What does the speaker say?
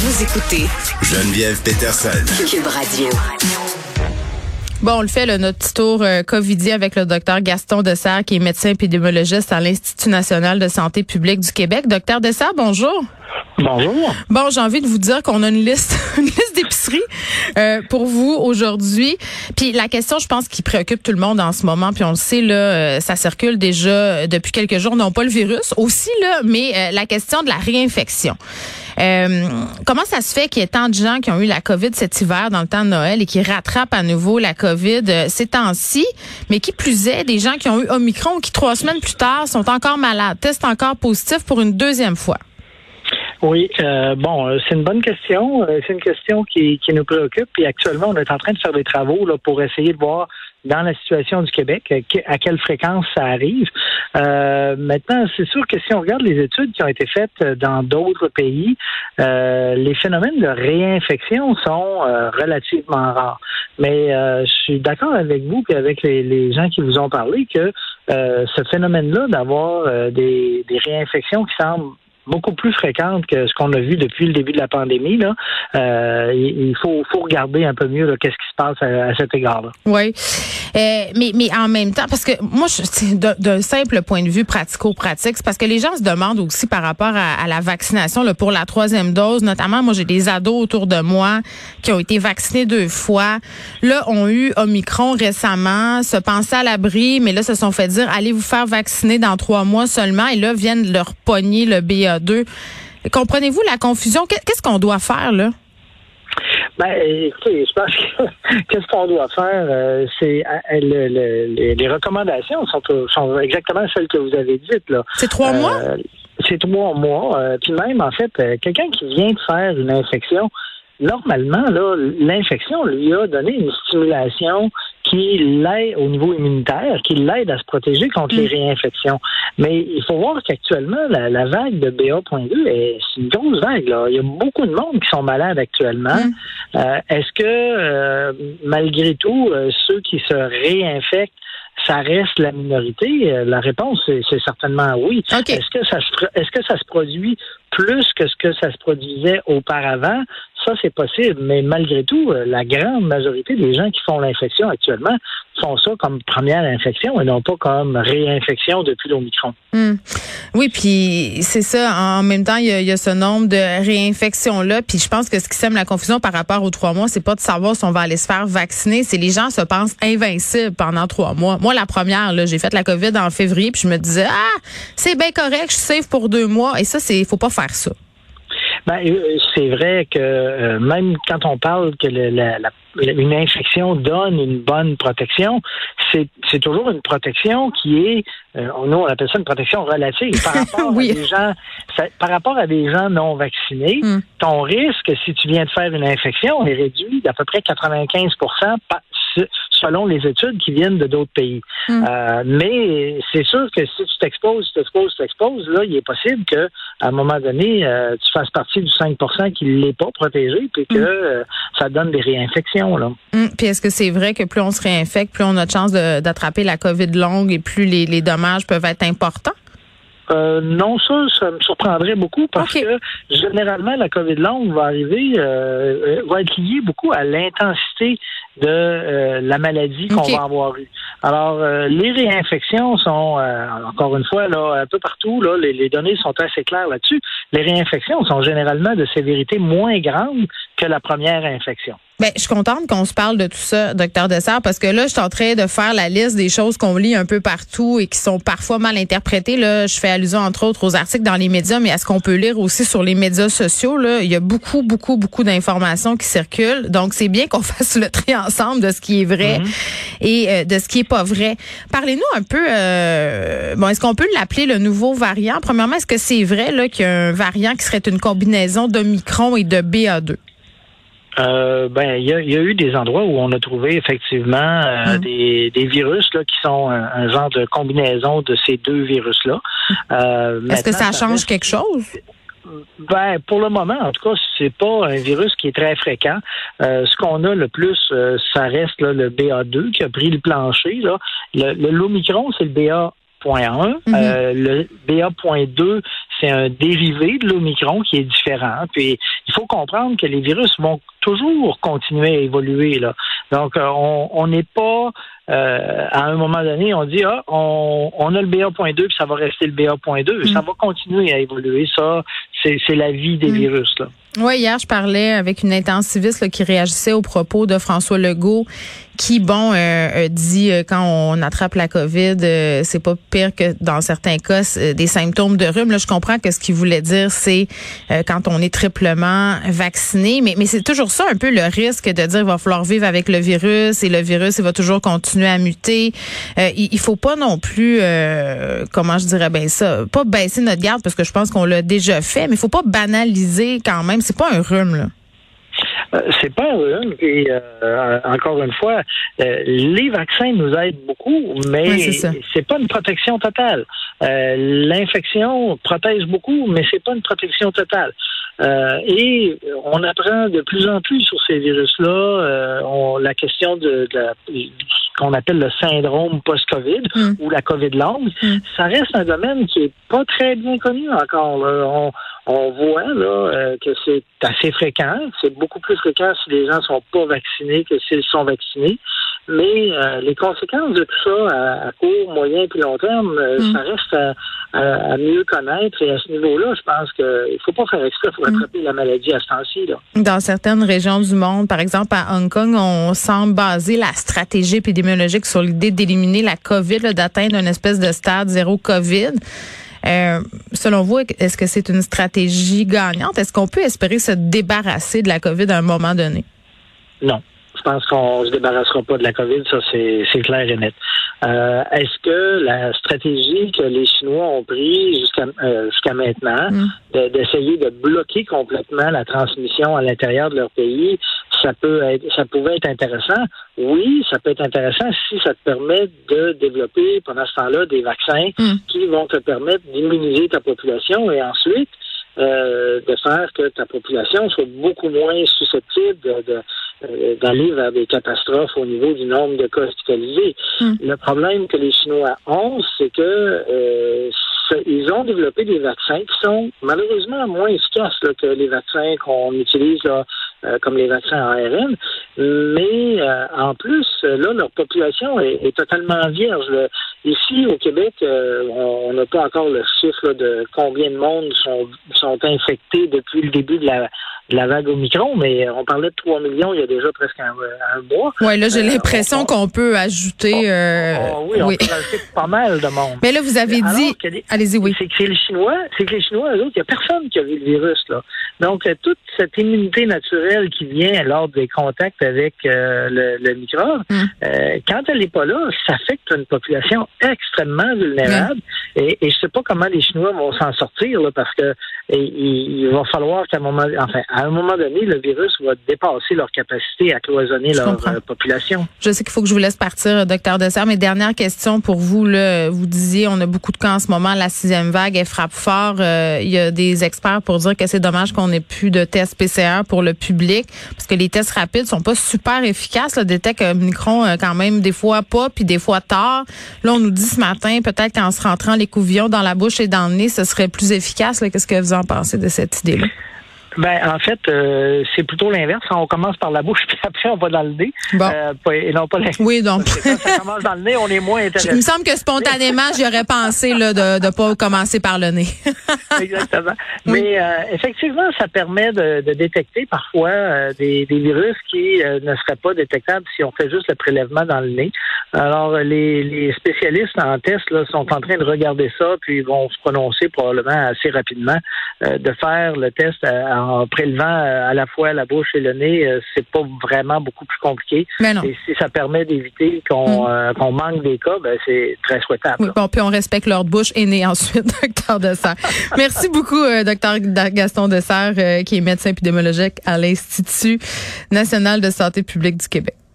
Vous écoutez Geneviève Peterson. Cube Radio. Bon, on le fait, le notre petit tour euh, COVIDien avec le docteur Gaston Dessert, qui est médecin épidémiologiste à l'Institut national de santé publique du Québec. Docteur Dessert, bonjour. Bonjour. Bon, j'ai envie de vous dire qu'on a une liste, une liste euh, pour vous aujourd'hui. Puis la question, je pense, qui préoccupe tout le monde en ce moment, puis on le sait là, euh, ça circule déjà depuis quelques jours, non pas le virus aussi là, mais euh, la question de la réinfection. comment ça se fait qu'il y ait tant de gens qui ont eu la COVID cet hiver dans le temps de Noël et qui rattrapent à nouveau la COVID ces temps-ci, mais qui plus est, des gens qui ont eu Omicron qui trois semaines plus tard sont encore malades, testent encore positif pour une deuxième fois? Oui, euh, bon, euh, c'est une bonne question. Euh, c'est une question qui, qui nous préoccupe. Et actuellement, on est en train de faire des travaux là, pour essayer de voir dans la situation du Québec à quelle fréquence ça arrive. Euh, maintenant, c'est sûr que si on regarde les études qui ont été faites dans d'autres pays, euh, les phénomènes de réinfection sont relativement rares. Mais je suis d'accord avec vous et avec les, les, gens qui vous ont parlé que ce phénomène-là d'avoir des, des réinfections qui semblent beaucoup plus fréquente que ce qu'on a vu depuis le début de la pandémie. Là. Euh, il faut, regarder un peu mieux qu'est-ce qui se passe à, cet égard-là. Oui, euh, mais, mais en même temps, parce que moi, d'un simple point de vue pratico-pratique, c'est parce que les gens se demandent aussi par rapport à, la vaccination là, pour la troisième dose, notamment, moi, j'ai des ados autour de moi qui ont été vaccinés deux fois. Là, ont eu Omicron récemment, se pensaient à l'abri, mais là, se sont fait dire, allez vous faire vacciner dans trois mois seulement, et là, viennent leur pogner le BA deux. Comprenez-vous la confusion? Qu'est-ce qu'on doit faire, là? Ben, écoutez, je pense que qu'est-ce qu'on doit faire, euh, c'est euh, les, recommandations sont, exactement celles que vous avez dites là. C'est trois mois? Euh, c'est trois mois. puis même en fait, quelqu'un qui vient de faire une infection, normalement là, l'infection lui a donné une stimulation qui l'aide au niveau immunitaire, qui l'aide à se protéger contre les mm. réinfections. Mais il faut voir qu'actuellement, la, vague de BA.2 est une grosse vague. Là. Il y a beaucoup de monde qui sont malades actuellement. Mm. Euh, est-ce que, euh, malgré tout, euh, ceux qui se réinfectent ça reste la minorité? La réponse, c'est certainement oui. Est-ce que ça se, est-ce que ça se produit plus que ce que ça se produisait auparavant? Ça, c'est possible, mais malgré tout, euh, la grande majorité des gens qui font l'infection actuellement font ça comme première infection et non pas comme réinfection depuis l'Omicron. Hmm. Oui, puis c'est ça. En même temps, il y, a, ce nombre de réinfections-là. Puis je pense que ce qui sème la confusion par rapport aux trois mois, c'est pas de savoir si on va aller se faire vacciner. C'est les gens se pensent invincibles pendant trois mois. Moi, la première, j'ai fait la COVID en février, puis je me disais, ah, c'est bien correct, je suis safe pour deux mois. Et ça, c'est, faut pas faire ça. Ben, euh, c'est vrai que euh, même quand on parle que une infection donne une bonne protection, c'est toujours une protection qui est, euh, nous on appelle ça une protection relative par rapport à des gens, par rapport à des gens non vaccinés. Hmm. Ton risque, si tu viens de faire une infection, est réduit d'à peu près 95 selon les études qui viennent de d'autres pays. Hmm. Euh, mais c'est sûr que si tu t'exposes, tu t'exposes, tu t'exposes, là, il est possible que à un moment donné, euh, tu fasses partie du 5% qui ne l'est pas protégé, puis que hmm. euh, ça donne des réinfections. Là. Hmm. Puis est-ce que c'est vrai que plus on se réinfecte, plus on a de chances d'attraper la COVID longue et plus les, les dommages peuvent être importants? Euh, non, ça, ça me surprendrait beaucoup parce que généralement, la COVID longue va arriver, euh, va être liée beaucoup à l'intensité de euh, la maladie qu'on va avoir eue. Alors, les réinfections sont, encore une fois, là, un peu partout, là, les, les données sont assez claires là-dessus. Les réinfections sont généralement de sévérité moins grande que la première infection. Ben, je suis contente qu'on se parle de tout ça, docteur Dessert, parce que là, je suis en train de faire la liste des choses qu'on lit un peu partout et qui sont parfois mal interprétées. Là, je fais allusion entre autres aux articles dans les médias, mais à ce qu'on peut lire aussi sur les médias sociaux. Là, il y a beaucoup, beaucoup, beaucoup d'informations qui circulent. Donc, c'est bien qu'on fasse le tri ensemble de ce qui est vrai mhm. et euh, de ce qui est pas vrai. Parlez-nous un peu. Euh, bon, est-ce qu'on peut l'appeler le nouveau variant? Premièrement, est-ce que c'est vrai là qu'il y a un variant qui serait une combinaison de Micron et de BA2 euh, ben, il y a, eu des endroits où on a trouvé effectivement euh, hum. des, virus là, qui sont un, genre de combinaison de ces deux virus-là. Euh, Est-ce que ça change quelque chose? Ben, pour le moment, en tout cas, c'est pas un virus qui est très fréquent. ce qu'on a le plus, ça reste le BA2 qui a pris le plancher. Le, l'Omicron, c'est le BA.1. Mm-hmm. le BA.2, c'est un dérivé de l'Omicron qui est différent. Puis il faut comprendre que les virus vont toujours continuer à évoluer. Là. Donc, euh, on n'est pas euh, à un moment donné, on dit ah, on, on a le BA.2 puis ça va rester le BA.2. Ça mm. va continuer à évoluer. Ça, c'est la vie des mm. virus. Là. Oui, hier, je parlais avec une intensiviste qui réagissait aux propos de François Legault qui, bon, euh, dit euh, quand on attrape la COVID, euh, c'est pas pire que dans certains cas des symptômes de rhume. Là, je comprends que ce qu'il voulait dire, c'est quand on est triplement vacciné, mais, mais c'est toujours ça un peu le risque de dire il va falloir vivre avec le virus et le virus il va toujours continuer à muter. il, il faut pas non plus, comment je dirais bien ça, pas baisser notre garde parce que je pense qu'on l'a déjà fait, mais il faut pas banaliser quand même. C'est pas un rhume là. Euh, c'est pas rhume. Et euh, encore une fois, euh, les vaccins nous aident beaucoup, mais c'est pas une protection totale. L'infection protège beaucoup, mais c'est pas une protection totale. Et on apprend de plus en plus sur ces virus-là. la question de, de qu'on appelle le syndrome post-COVID mm. ou la COVID longue, mm. ça reste un domaine qui est pas très bien connu encore. On, on voit là euh, que c'est assez fréquent. C'est beaucoup plus fréquent si les gens sont pas vaccinés que s'ils sont vaccinés. Mais euh, les conséquences de tout ça à, court, moyen et long terme, euh, mm. ça reste à, mieux connaître. Et à ce niveau-là, je pense qu'il faut pas faire exprès pour mm. attraper la maladie à ce temps-ci. Dans certaines régions du monde, par exemple à Hong Kong, on semble baser la stratégie épidémiologique sur l'idée d'éliminer la COVID, d'atteindre une espèce de stade zéro COVID. Euh, selon vous, est-ce que c'est une stratégie gagnante? Est-ce qu'on peut espérer se débarrasser de la COVID à un moment donné? Non. Je pense qu'on se débarrassera pas de la COVID, ça c'est clair et net. Euh, est-ce que la stratégie que les Chinois ont prise jusqu'à euh, maintenant, mm. d'essayer de, bloquer complètement la transmission à l'intérieur de leur pays, ça peut être, ça pouvait être intéressant? Oui, ça peut être intéressant si ça te permet de développer pendant ce temps-là des vaccins mm. qui vont te permettre d'immuniser ta population et ensuite euh, de faire que ta population soit beaucoup moins susceptible de, euh, d'aller vers des catastrophes au niveau du nombre de cas hospitalisés. Hmm. Le problème que les Chinois ont, c'est que euh, ils ont développé des vaccins qui sont malheureusement moins efficaces que les vaccins qu'on utilise là, euh, comme les vaccins ARN. Mais en plus, là, leur population est, totalement vierge. Ici, au Québec, on n'a pas encore le chiffre de combien de monde sont, sont infectés depuis le début de la de la vague Omicron, mais on parlait de 3 millions il y a déjà presque un, mois. Oui, là, j'ai euh, l'impression qu'on peut ajouter... Euh, oui, on peut ajouter pas mal de monde. Mais là, vous avez dit... Allez-y, oui. C'est que les Chinois, c'est que les Chinois, eux autres, il n'y a personne qui a vu le virus, là. Donc, euh, toute cette immunité naturelle qui vient lors des contacts avec le, le, microbe, hum. quand elle n'est pas là, ça as une population extrêmement vulnérable. Et, et je sais pas comment les Chinois vont s'en sortir, là, parce que il, va falloir qu'à un moment... Enfin, à un moment donné, le virus va dépasser leur capacité à cloisonner leur euh, population. Je sais qu'il faut que je vous laisse partir, docteur Dessert, mais dernière question pour vous. Là, vous disiez, on a beaucoup de cas en ce moment, la sixième vague, elle frappe fort. Euh, il y a des experts pour dire que c'est dommage qu'on ait plus de tests PCR pour le public, parce que les tests rapides sont pas super efficaces. Là, détectent Micron euh, quand même des fois pas, puis des fois tard. Là, on nous dit ce matin, peut-être qu'en se rentrant les couvillons dans la bouche et dans le nez, ce serait plus efficace. Qu'est-ce que vous en pensez de cette idée-là? Ben, en fait, euh, c'est plutôt l'inverse. On commence par la bouche, puis après, on va dans le nez. Bon. Euh, et non pas Oui, donc. Quand ça commence dans le nez, on est moins intéressé. Il me semble que spontanément, j'aurais pensé là, de ne pas commencer par le nez. Exactement. Mais euh, effectivement, ça permet de, de détecter parfois des, des, virus qui ne seraient pas détectables si on fait juste le prélèvement dans le nez. Alors, les, les spécialistes en test là, sont en train de regarder ça, puis ils vont se prononcer probablement assez rapidement de faire le test en en prélevant euh, à la fois la bouche et le nez, euh, c'est pas vraiment beaucoup plus compliqué. Mais non. Et si ça permet d'éviter qu'on mm. euh, qu'on manque des cas, ben c'est très souhaitable. Oui, bon, puis on respecte leur bouche et nez ensuite, docteur Dessert. Merci beaucoup, docteur Gaston Dessert, qui est médecin épidémiologique à l'Institut national de santé publique du Québec.